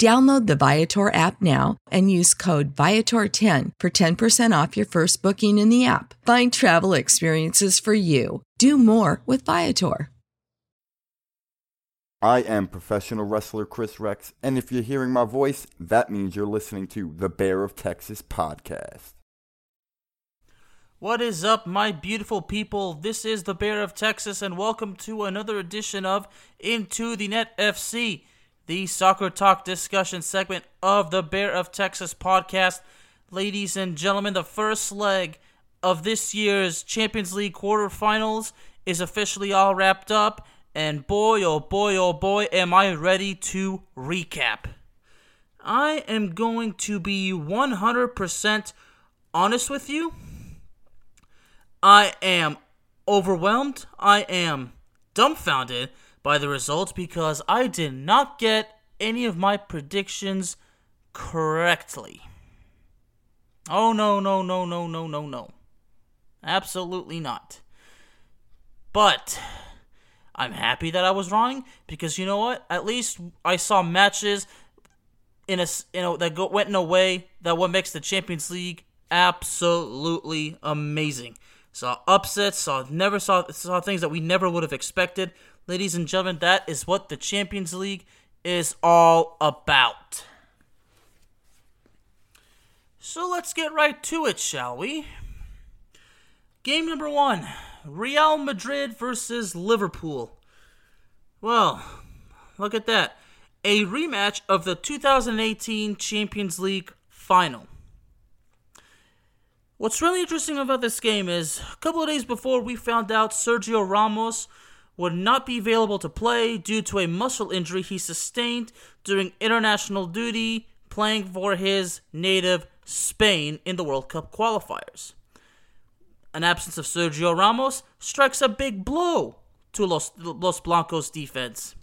Download the Viator app now and use code Viator10 for 10% off your first booking in the app. Find travel experiences for you. Do more with Viator. I am professional wrestler Chris Rex, and if you're hearing my voice, that means you're listening to the Bear of Texas podcast. What is up, my beautiful people? This is the Bear of Texas, and welcome to another edition of Into the Net FC the soccer talk discussion segment of the Bear of Texas podcast. Ladies and gentlemen, the first leg of this year's Champions League quarterfinals is officially all wrapped up, and boy, oh boy, oh boy, am I ready to recap. I am going to be 100% honest with you. I am overwhelmed. I am dumbfounded by the results because I did not get any of my predictions correctly. Oh, no, no, no, no, no, no, no. Absolutely not. But I'm happy that I was wrong because you know what? At least I saw matches in a you know that go, went in a way that what makes the Champions League absolutely amazing. Saw upsets, saw never saw saw things that we never would have expected. Ladies and gentlemen, that is what the Champions League is all about. So let's get right to it, shall we? Game number one Real Madrid versus Liverpool. Well, look at that. A rematch of the 2018 Champions League final. What's really interesting about this game is a couple of days before we found out Sergio Ramos would not be available to play due to a muscle injury he sustained during international duty playing for his native Spain in the World Cup qualifiers. An absence of Sergio Ramos strikes a big blow to Los, Los Blancos defense.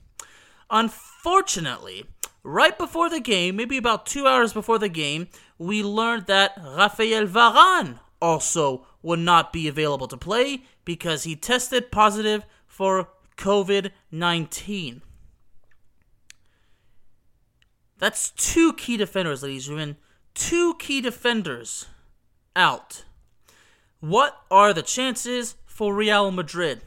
Unfortunately, right before the game, maybe about two hours before the game, we learned that Rafael Varane also would not be available to play because he tested positive for COVID 19. That's two key defenders, ladies and gentlemen. Two key defenders out. What are the chances for Real Madrid?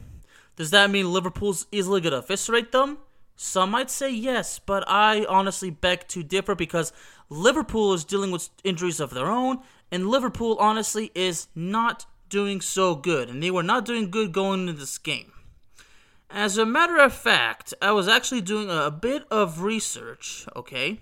Does that mean Liverpool's easily going to eviscerate them? Some might say yes, but I honestly beg to differ because Liverpool is dealing with injuries of their own, and Liverpool honestly is not doing so good, and they were not doing good going into this game. As a matter of fact, I was actually doing a, bit of research, okay?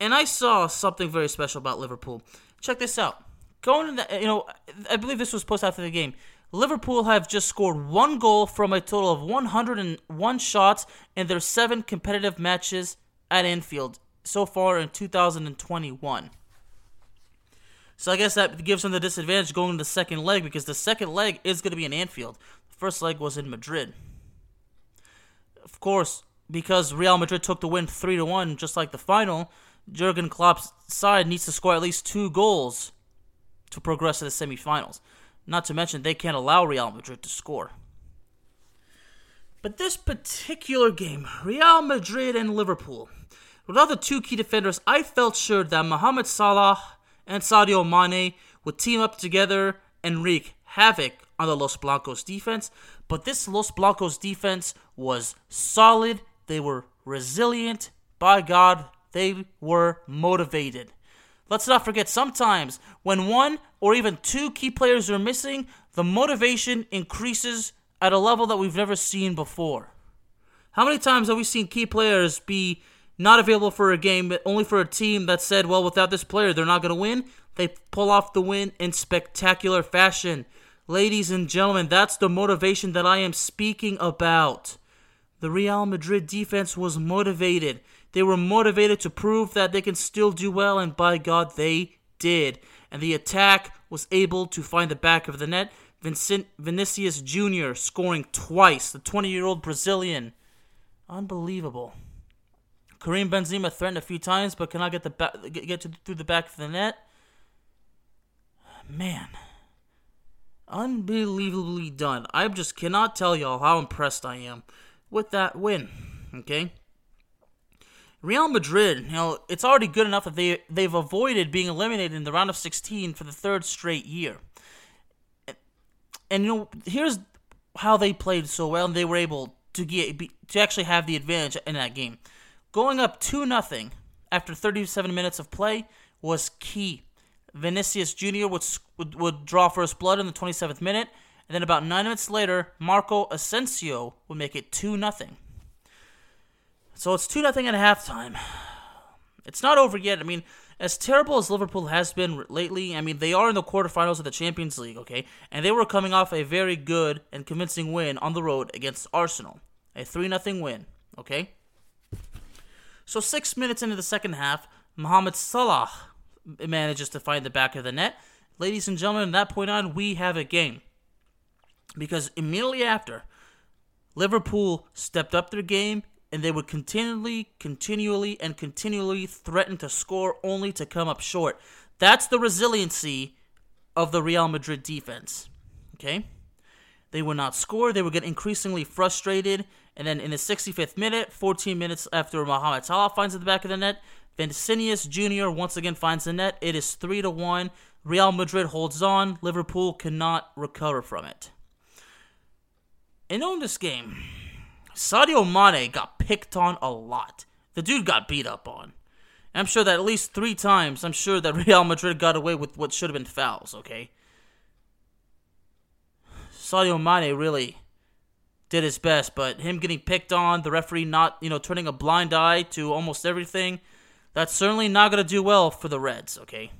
And I saw something very special about Liverpool. Check this out. Going in the, you know, I believe this was posted after the game. Liverpool have just scored one goal from a total of 101 shots in their seven competitive matches at Anfield so far in 2021. So I guess that gives them the disadvantage going to the second leg because the second leg is going to be in Anfield. First leg was in Madrid. Of course, because Real Madrid took the win 3 to 1 just like the final, Jurgen Klopp's side needs to score at least 2 goals to progress to the semifinals. Not to mention they can't allow Real Madrid to score. But this particular game, Real Madrid and Liverpool, without the two key defenders, I felt sure that Mohamed Salah and Sadio Mane would team up together and wreak havoc on the Los Blancos defense. But this Los Blancos defense was solid. They were resilient. By God, they were motivated. Let's not forget, sometimes when one or even two key players are missing, the motivation increases at a level that we've never seen before. How many times have we seen key players be not available for a game, but only for a team that said, well, without this player, they're not going to win? They pull off the win in spectacular fashion. Ladies and gentlemen, that's the motivation that I am speaking about. The Real Madrid defense was motivated. They were motivated to prove that they can still do well, and by God, they did. And the attack was able to find the back of the net. Vincent Vinicius Jr. scoring twice, the 20 year old Brazilian. Unbelievable. Karim Benzema threatened a few times, but cannot get the back, get to, through the back of the net. Man, unbelievably done. I just cannot tell y'all how impressed I am with that win. Okay, Real Madrid, you know, it's already good enough that they they've avoided being eliminated in the round of 16 for the third straight year. And, you know, here's how they played so well, and they were able to get to actually have the advantage in that game. Going up two nothing after 37 minutes of play was key. Vinicius Jr. Would, would would draw first blood in the 27th minute, and then about nine minutes later, Marco Asensio would make it two nothing. So it's 2 nothing at halftime. It's not over yet. I mean, as terrible as Liverpool has been lately, I mean, they are in the quarterfinals of the Champions League, okay? And they were coming off a very good and convincing win on the road against Arsenal. A 3 0 win, okay? So, six minutes into the second half, Mohamed Salah manages to find the back of the net. Ladies and gentlemen, from that point on, we have a game. Because immediately after, Liverpool stepped up their game and they would continually, continually, and continually threaten to score only to come up short. That's the resiliency of the Real Madrid defense. Okay? They would not score, they would get increasingly frustrated, and then in the 65th minute, 14 minutes after Mohamed Salah finds at the back of the net, Vinicius Jr. once again finds the net. It is 3 to 1. Real Madrid holds on. Liverpool cannot recover from it. And on this game, Sadio Mane got picked on a lot. The dude got beat up on. I'm sure that at least three times, I'm sure that Real Madrid got away with what should have been fouls, okay? Sadio Mane really did his best, but him getting picked on, the referee not, you know, turning a blind eye to almost everything, that's certainly not going to do well for the Reds, okay?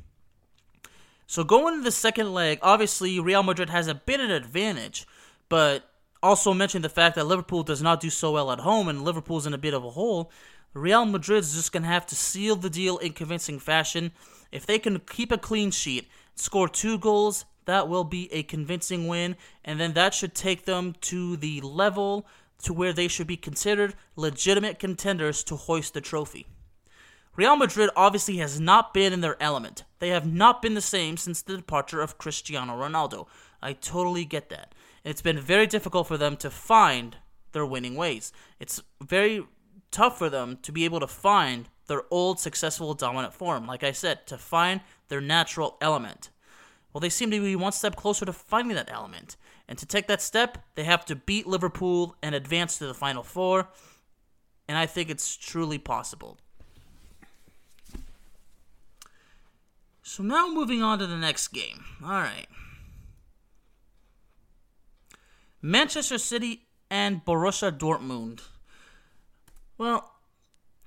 So going into the second leg, obviously Real Madrid has a bit of an advantage, but also mentioned the fact that Liverpool does not do so well at home and Liverpool's in a bit of a hole. Real Madrid's just going to have to seal the deal in convincing fashion. If they can keep a clean sheet, score two goals, that will be a convincing win, and then that should take them to the level to where they should be considered legitimate contenders to hoist the trophy. Real Madrid obviously has not been in their element. They have not been the same since the departure of Cristiano Ronaldo. I totally get that it's been very difficult for them to find their winning ways. It's very tough for them to be able to find their old successful dominant form. Like I said, to find their natural element. Well, they seem to be one step closer to finding that element. And to take that step, they have to beat Liverpool and advance to the Final Four. And I think it's truly possible. So now moving on to the next game. All right. Manchester City and Borussia Dortmund. Well,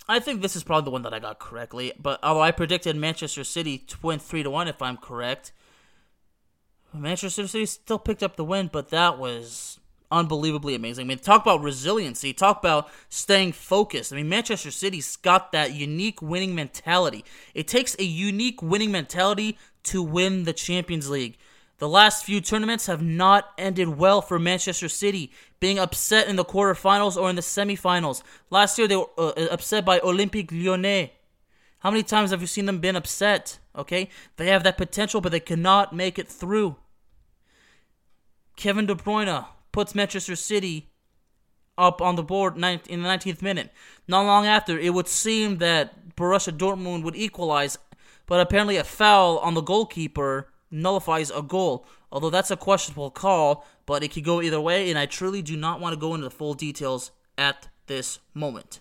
I think this is probably the one that I got correctly, but although I predicted Manchester City to win 3 to 1 if I'm correct. Manchester City still picked up the win, but that was unbelievably amazing. I mean, talk about resiliency, talk about staying focused. I mean, Manchester City's got that unique winning mentality. It takes a unique winning mentality to win the Champions League. The last few tournaments have not ended well for Manchester City, being upset in the quarterfinals or in the semifinals. Last year they were uh, uh, upset by Olympique Lyonnais. How many times have you seen them been upset? Okay? They have that potential, but they cannot make it through. Kevin De Bruyne puts Manchester City up on the board in the 19th minute. Not long after, it would seem that Borussia Dortmund would equalize, but apparently a foul on the goalkeeper nullifies a goal. Although that's a questionable call, but it could go either way, and I truly do not want to go into the full details at this moment.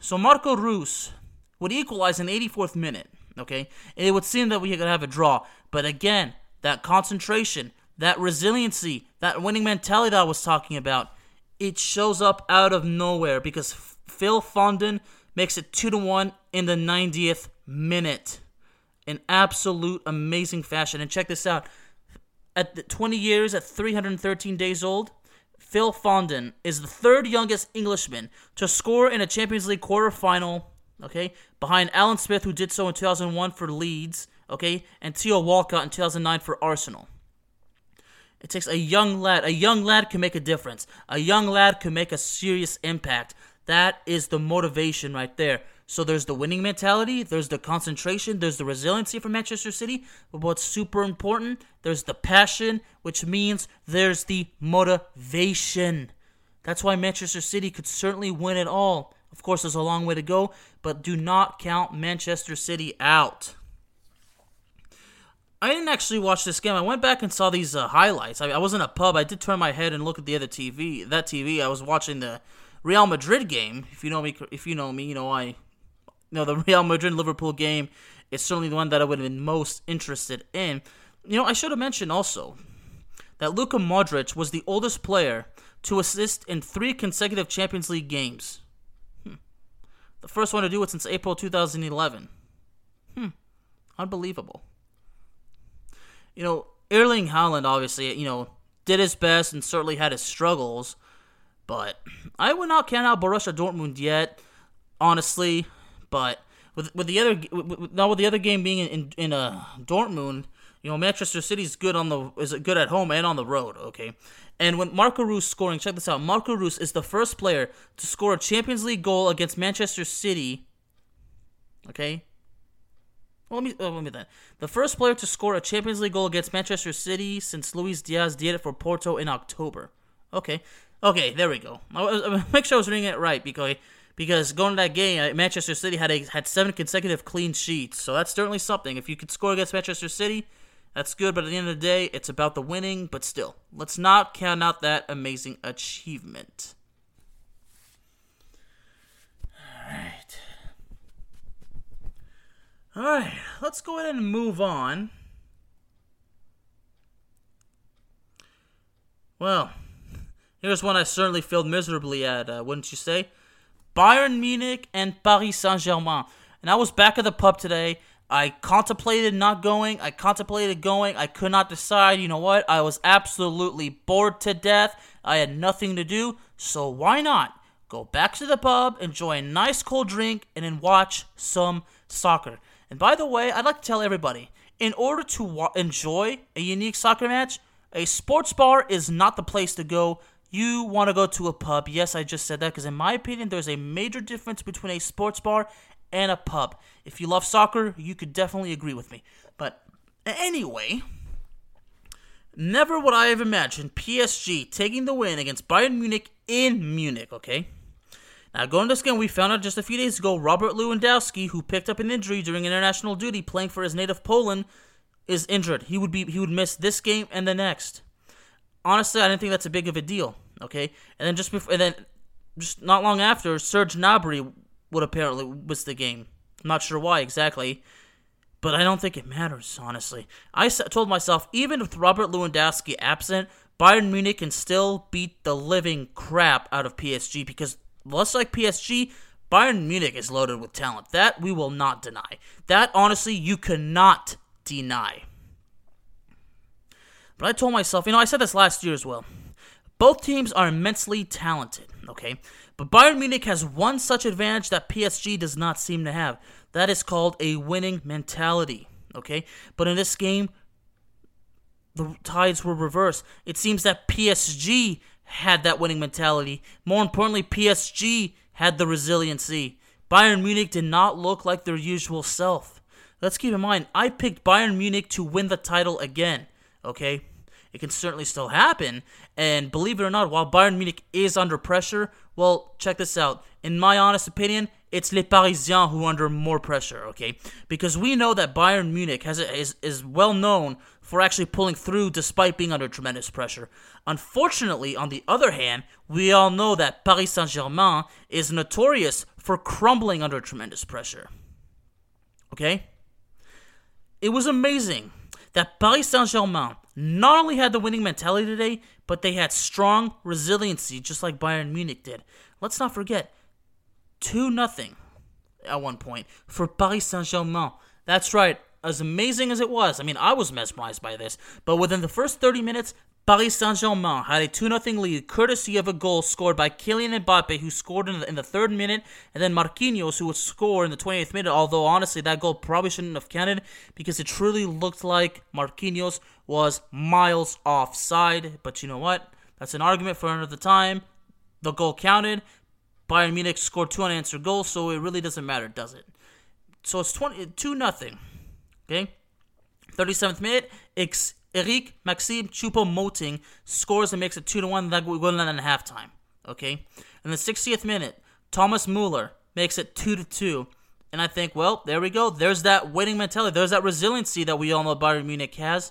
So Marco Reus would equalize in 84th minute, okay? It would seem that we could have a draw. But again, that concentration, that resiliency, that winning mentality that I was talking about, it shows up out of nowhere because Phil Foden makes it 2 to 1 in the 90th minute. In absolute amazing fashion. And check this out. At 20 years, at 313 days old, Phil Foden is the third youngest Englishman to score in a Champions League quarterfinal, okay, behind Alan Smith, who did so in 2001 for Leeds, okay, and Theo Walcott in 2009 for Arsenal. It takes a young lad. A young lad can make a difference. A young lad can make a serious impact. That is the motivation right there. So there's the winning mentality, there's the concentration, there's the resiliency for Manchester City. But what's super important, there's the passion, which means there's the motivation. That's why Manchester City could certainly win it all. Of course, there's a long way to go, but do not count Manchester City out. I didn't actually watch this game. I went back and saw these uh, highlights. I, I was in a pub. I did turn my head and look at the other TV. That TV, I was watching the Real Madrid game. If you know me, if you know me, you know I you know, the Real Madrid Liverpool game is certainly the one that I would have been most interested in. You know, I should have mentioned also that Luka Modric was the oldest player to assist in three consecutive Champions League games. Hmm. The first one to do it since April 2011. Hmm. Unbelievable. You know, Erling Haaland obviously, you know, did his best and certainly had his struggles, but I would not count out Borussia Dortmund yet. Honestly, but with with the other with, now with the other game being in in, uh, Dortmund, you know Manchester City's good on the is good at home and on the road. Okay, and when Marco Reus scoring, check this out. Marco Reus is the first player to score a Champions League goal against Manchester City. Okay. Well, let me uh, let me that. The first player to score a Champions League goal against Manchester City since Luis Diaz did it for Porto in October. Okay, okay, there we go. I, I, make sure I was reading it right because because going to that game, uh, Manchester City had a, had seven consecutive clean sheets, so that's certainly something. If you could score against Manchester City, that's good. But at the end of the day, it's about the winning. But still, let's not count out that amazing achievement. All right, all right. Let's go ahead and move on. Well, here's one I certainly failed miserably at, uh, wouldn't you say? Bayern Munich and Paris Saint Germain. And I was back at the pub today. I contemplated not going. I contemplated going. I could not decide. You know what? I was absolutely bored to death. I had nothing to do. So why not go back to the pub, enjoy a nice cold drink, and then watch some soccer? And by the way, I'd like to tell everybody in order to wa- enjoy a unique soccer match, a sports bar is not the place to go you want to go to a pub. Yes, I just said that because, in my opinion, there's a major difference between a sports bar and a pub. If you love soccer, you could definitely agree with me. But anyway, never would I have imagined PSG taking the win against Bayern Munich in Munich, okay? Now, going to this game, we found out just a few days ago Robert Lewandowski, who picked up an injury during international duty playing for his native Poland, is injured. He would be he would miss this game and the next honestly, I didn't think that's a big of a deal. Okay, and then just before, and then just not long after, Serge Gnabry would apparently miss the game. I'm not sure why exactly, but I don't think it matters. Honestly, I told myself even with Robert Lewandowski absent, Bayern Munich can still beat the living crap out of PSG because less like PSG. Bayern Munich is loaded with talent. That we will not deny. That honestly, you cannot deny. But I told myself, you know, I said this last year as well. Both teams are immensely talented, okay? But Bayern Munich has one such advantage that PSG does not seem to have. That is called a winning mentality, okay? But in this game, the tides were reversed. It seems that PSG had that winning mentality. More importantly, PSG had the resiliency. Bayern Munich did not look like their usual self. Let's keep in mind, I picked Bayern Munich to win the title again, okay? It can certainly still happen. And believe it or not, while Bayern Munich is under pressure, well, check this out. In my honest opinion, it's Les Parisiens who are under more pressure, okay? Because we know that Bayern Munich has is, is well known for actually pulling through despite being under tremendous pressure. Unfortunately, on the other hand, we all know that Paris Saint Germain is notorious for crumbling under tremendous pressure. Okay? It was amazing that Paris Saint Germain not only had the winning mentality today, but they had strong resiliency, just like Bayern Munich did. Let's not forget, 2 nothing at one point for Paris Saint Germain. That's right, as amazing as it was, I mean, I was mesmerized by this, but within the first 30 minutes, Paris Saint Germain had a 2 0 lead, courtesy of a goal scored by Kylian Mbappe, who scored in the, in the third minute, and then Marquinhos, who would score in the 28th minute. Although, honestly, that goal probably shouldn't have counted because it truly looked like Marquinhos was miles offside. But you know what? That's an argument for another time. The goal counted. Bayern Munich scored two unanswered goals, so it really doesn't matter, does it? So it's 20, 2 0. Okay? 37th minute, X. Eric Maxim Choupo-Moting scores and makes it 2 to 1, that going in halftime. Okay? In the 60th minute, Thomas Muller makes it 2 to 2. And I think, well, there we go. There's that winning mentality. There's that resiliency that we all know Bayern Munich has.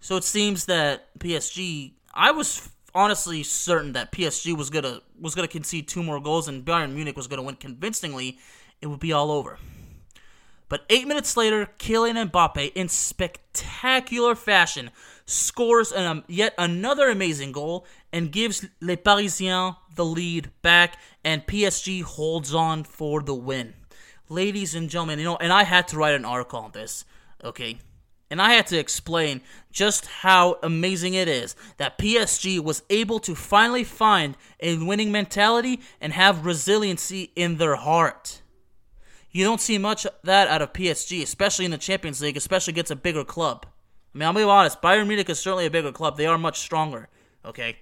So it seems that PSG. I was honestly certain that PSG was gonna was gonna concede two more goals and Bayern Munich was gonna win convincingly. It would be all over. But eight minutes later, Kylian Mbappe, in spectacular fashion, scores an, um, yet another amazing goal and gives Les Parisiens the lead back, and PSG holds on for the win. Ladies and gentlemen, you know, and I had to write an article on this, okay? And I had to explain just how amazing it is that PSG was able to finally find a winning mentality and have resiliency in their heart. You don't see much of that out of PSG, especially in the Champions League, especially against a bigger club. I mean, I'll be honest, Bayern Munich is certainly a bigger club. They are much stronger, okay?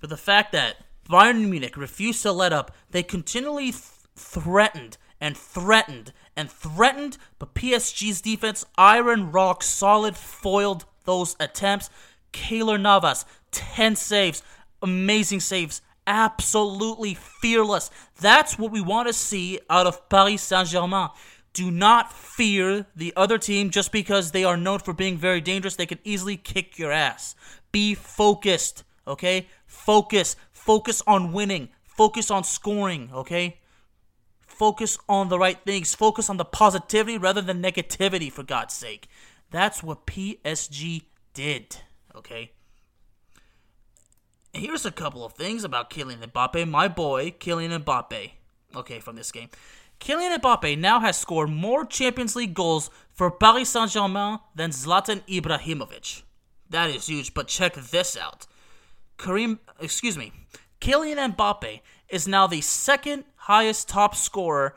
But the fact that Bayern Munich refused to let up, they continually th- threatened and threatened and threatened, but PSG's defense, iron rock solid, foiled those attempts. Keylor Navas, 10 saves, amazing saves, absolutely fearless. That's what we want to see out of Paris Saint Germain. Do not fear the other team just because they are known for being very dangerous. They can easily kick your ass. Be focused, okay? Focus. Focus on winning. Focus on scoring, okay? Focus on the right things. Focus on the positivity rather than negativity, for God's sake. That's what PSG did, okay? Here's a couple of things about Kylian Mbappe, my boy, Kylian Mbappe. Okay, from this game. Kylian Mbappe now has scored more Champions League goals for Paris Saint Germain than Zlatan Ibrahimovic. That is huge, but check this out. Karim, excuse me, Kylian Mbappe is now the second highest top scorer,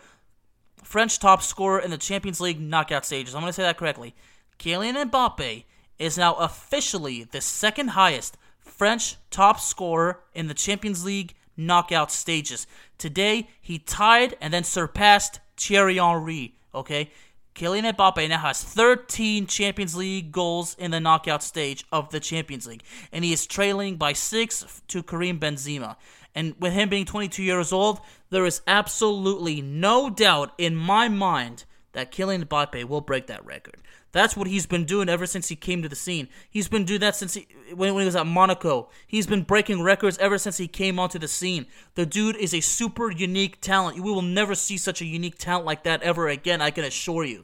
French top scorer in the Champions League knockout stages. I'm going to say that correctly. Kylian Mbappe is now officially the second highest French top scorer in the Champions League knockout stages. Today, he tied and then surpassed Thierry Henry. Okay, Kylian Mbappe now has 13 Champions League goals in the knockout stage of the Champions League, and he is trailing by six to Karim Benzema. And with him being 22 years old, there is absolutely no doubt in my mind that Kylian Mbappe will break that record. That's what he's been doing ever since he came to the scene. He's been doing that since he when, when he was at Monaco. He's been breaking records ever since he came onto the scene. The dude is a super unique talent. We will never see such a unique talent like that ever again, I can assure you.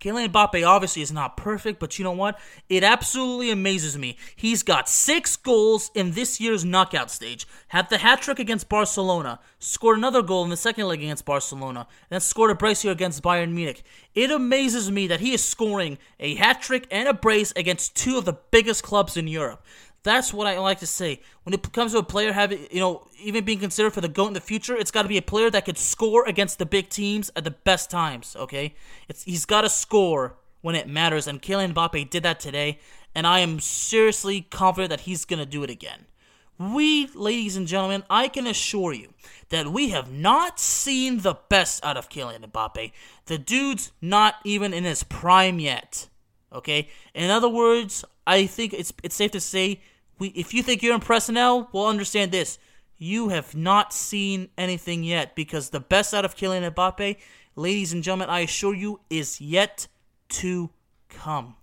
Kylian Mbappe obviously is not perfect, but you know what? It absolutely amazes me. He's got six goals in this year's knockout stage. Had the hat trick against Barcelona, scored another goal in the second leg against Barcelona, and then scored a brace here against Bayern Munich. It amazes me that he is scoring a hat trick and a brace against two of the biggest clubs in Europe. That's what I like to say. When it comes to a player having, you know, even being considered for the GOAT in the future, it's got to be a player that could score against the big teams at the best times, okay? It's He's got to score when it matters, and Kylian Mbappe did that today, and I am seriously confident that he's going to do it again. We, ladies and gentlemen, I can assure you that we have not seen the best out of Kylian Mbappe. The dude's not even in his prime yet. Okay? In other words, I think it's it's safe to say we if you think you're impressed now, well understand this. You have not seen anything yet because the best out of Kylian Mbappe, ladies and gentlemen, I assure you, is yet to come.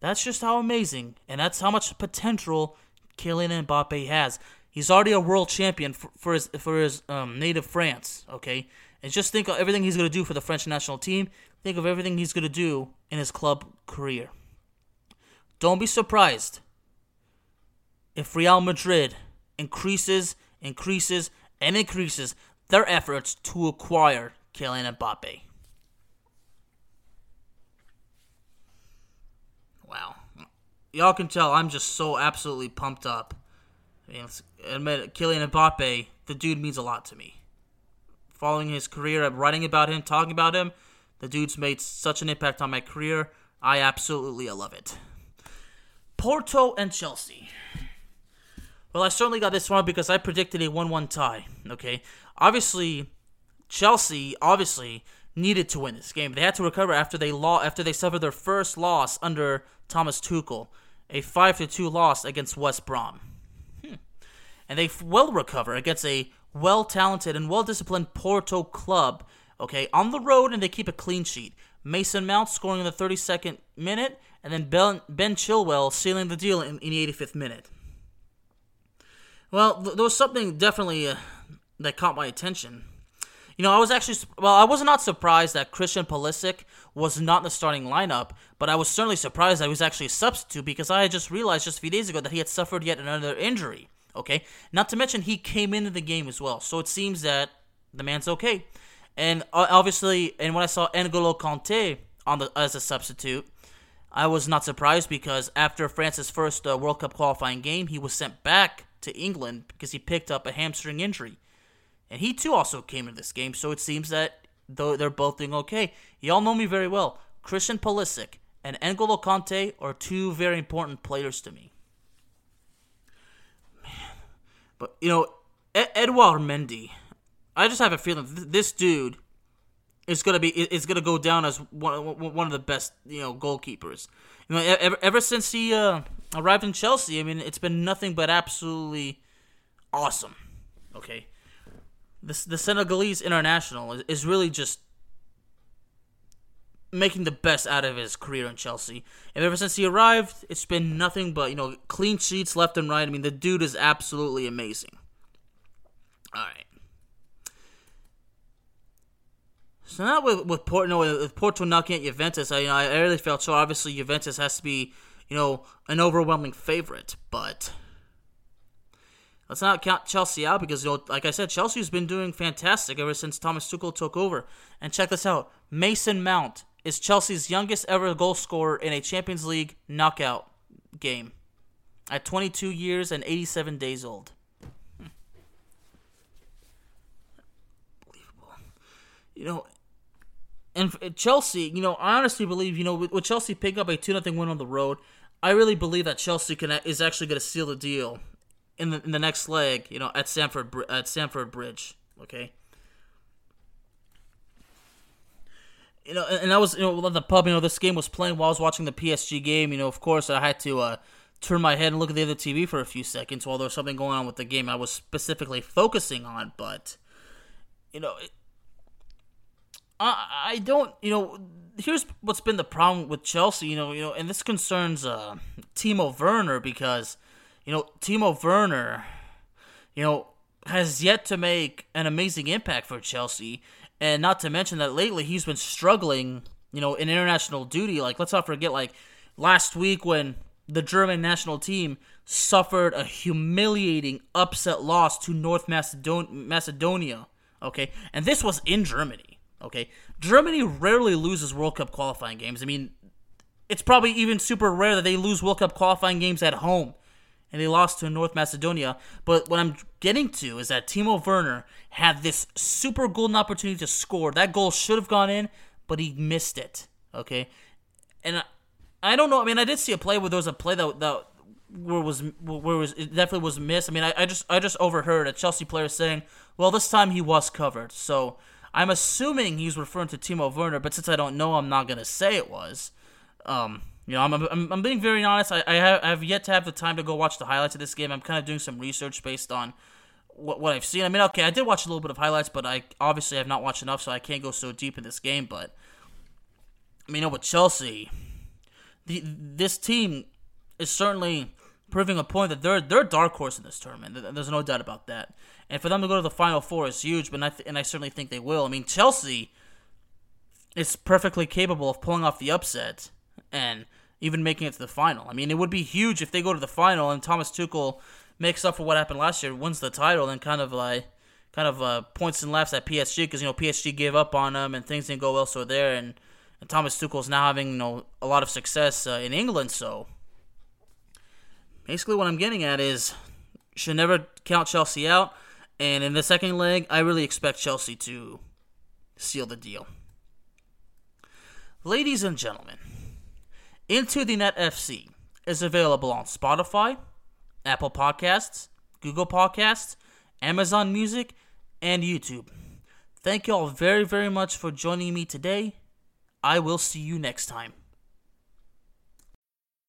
That's just how amazing and that's how much potential Kylian Mbappe has. He's already a world champion for, for his for his um, native France. Okay, and just think of everything he's gonna do for the French national team. Think of everything he's gonna do in his club career. Don't be surprised if Real Madrid increases, increases, and increases their efforts to acquire Kylian Mbappe. Wow. Y'all can tell I'm just so absolutely pumped up. I mean, admit it, Kylian Mbappe, the dude means a lot to me. Following his career, writing about him, talking about him, the dude's made such an impact on my career. I absolutely love it. Porto and Chelsea. Well, I certainly got this wrong because I predicted a 1 1 tie. Okay. Obviously, Chelsea obviously needed to win this game. They had to recover after they law after they suffered their first loss under Thomas Tuchel, a 5 2 loss against West Brom. Hmm. And they will recover against a well talented and well disciplined Porto club, okay, on the road, and they keep a clean sheet. Mason Mount scoring in the 32nd minute, and then Ben, ben Chilwell sealing the deal in, in the 85th minute. Well, th- there was something definitely uh, that caught my attention. You know, I was actually well, I was not surprised that Christian Pulisic was not in the starting lineup, but I was certainly surprised that he was actually a substitute because I had just realized just a few days ago that he had suffered yet another injury. Okay, not to mention he came into the game as well, so it seems that the man's okay. And uh, obviously, and when I saw N'Golo Kante on the as a substitute, I was not surprised because after France's first uh, World Cup qualifying game, he was sent back to England because he picked up a hamstring injury. And he too also came into this game, so it seems that though they're both doing okay. Y'all know me very well. Christian Pulisic and N'Golo Kante are two very important players to me. Man. But, you know, Ed- Edouard Mendy, I just have a feeling th- this dude is gonna be is gonna go down as one one of the best you know goalkeepers. You know, ever, ever since he uh, arrived in Chelsea, I mean, it's been nothing but absolutely awesome. Okay, the the Senegalese international is, is really just making the best out of his career in Chelsea. And ever since he arrived, it's been nothing but you know clean sheets left and right. I mean, the dude is absolutely amazing. All right. So now with with Porto, no, with Porto knocking at Juventus, I you know, I really felt so. Obviously, Juventus has to be you know an overwhelming favorite, but let's not count Chelsea out because you know, like I said, Chelsea's been doing fantastic ever since Thomas Tuchel took over. And check this out: Mason Mount is Chelsea's youngest ever goal scorer in a Champions League knockout game, at 22 years and 87 days old. Hmm. Unbelievable. You know, and Chelsea, you know, I honestly believe, you know, with, with Chelsea picking up a 2 0 win on the road, I really believe that Chelsea can is actually going to seal the deal in the in the next leg, you know, at Stamford at Stamford Bridge, okay? You know, and, and I was, you know, at the pub, you know, this game was playing while I was watching the PSG game, you know, of course, I had to uh, turn my head and look at the other TV for a few seconds while there was something going on with the game I was specifically focusing on, but you know, it, I don't you know here's what's been the problem with Chelsea you know you know and this concerns uh, Timo Werner because you know Timo Werner you know has yet to make an amazing impact for Chelsea. And not to mention that lately he's been struggling you know in international duty. Like let's not forget like last week when the German national team suffered a humiliating upset loss to North Macedon- Macedonia okay? And this was in Germany Okay, Germany rarely loses World Cup qualifying games. I mean, it's probably even super rare that they lose World Cup qualifying games at home, and they lost to North Macedonia. But what I'm getting to is that Timo Werner had this super golden opportunity to score. That goal should have gone in, but he missed it. Okay, and I, don't know. I mean, I did see a play where there was a play that that where was where was it definitely was missed. I mean, I, I just I just overheard a Chelsea player saying, "Well, this time he was covered." So I'm assuming he's referring to Timo Werner, but since I don't know, I'm not gonna say it was. Um, you know, I'm, I'm, I'm being very honest. I, I have, I have yet to have the time to go watch the highlights of this game. I'm kind of doing some research based on what, what I've seen. I mean, okay, I did watch a little bit of highlights, but I obviously have not watched enough, so I can't go so deep in this game. But I mean, you know, with Chelsea, the this team is certainly proving a point that they're they're a dark horse in this tournament. There's no doubt about that. And for them to go to the final four is huge. But th- and I certainly think they will. I mean, Chelsea is perfectly capable of pulling off the upset and even making it to the final. I mean, it would be huge if they go to the final and Thomas Tuchel makes up for what happened last year, wins the title, and kind of like kind of uh, points and laughs at PSG because you know PSG gave up on them and things didn't go well so there, and, and Thomas Tuchel's now having you know a lot of success uh, in England. So basically, what I'm getting at is should never count Chelsea out. And in the second leg, I really expect Chelsea to seal the deal. Ladies and gentlemen, Into the Net FC is available on Spotify, Apple Podcasts, Google Podcasts, Amazon Music, and YouTube. Thank you all very, very much for joining me today. I will see you next time.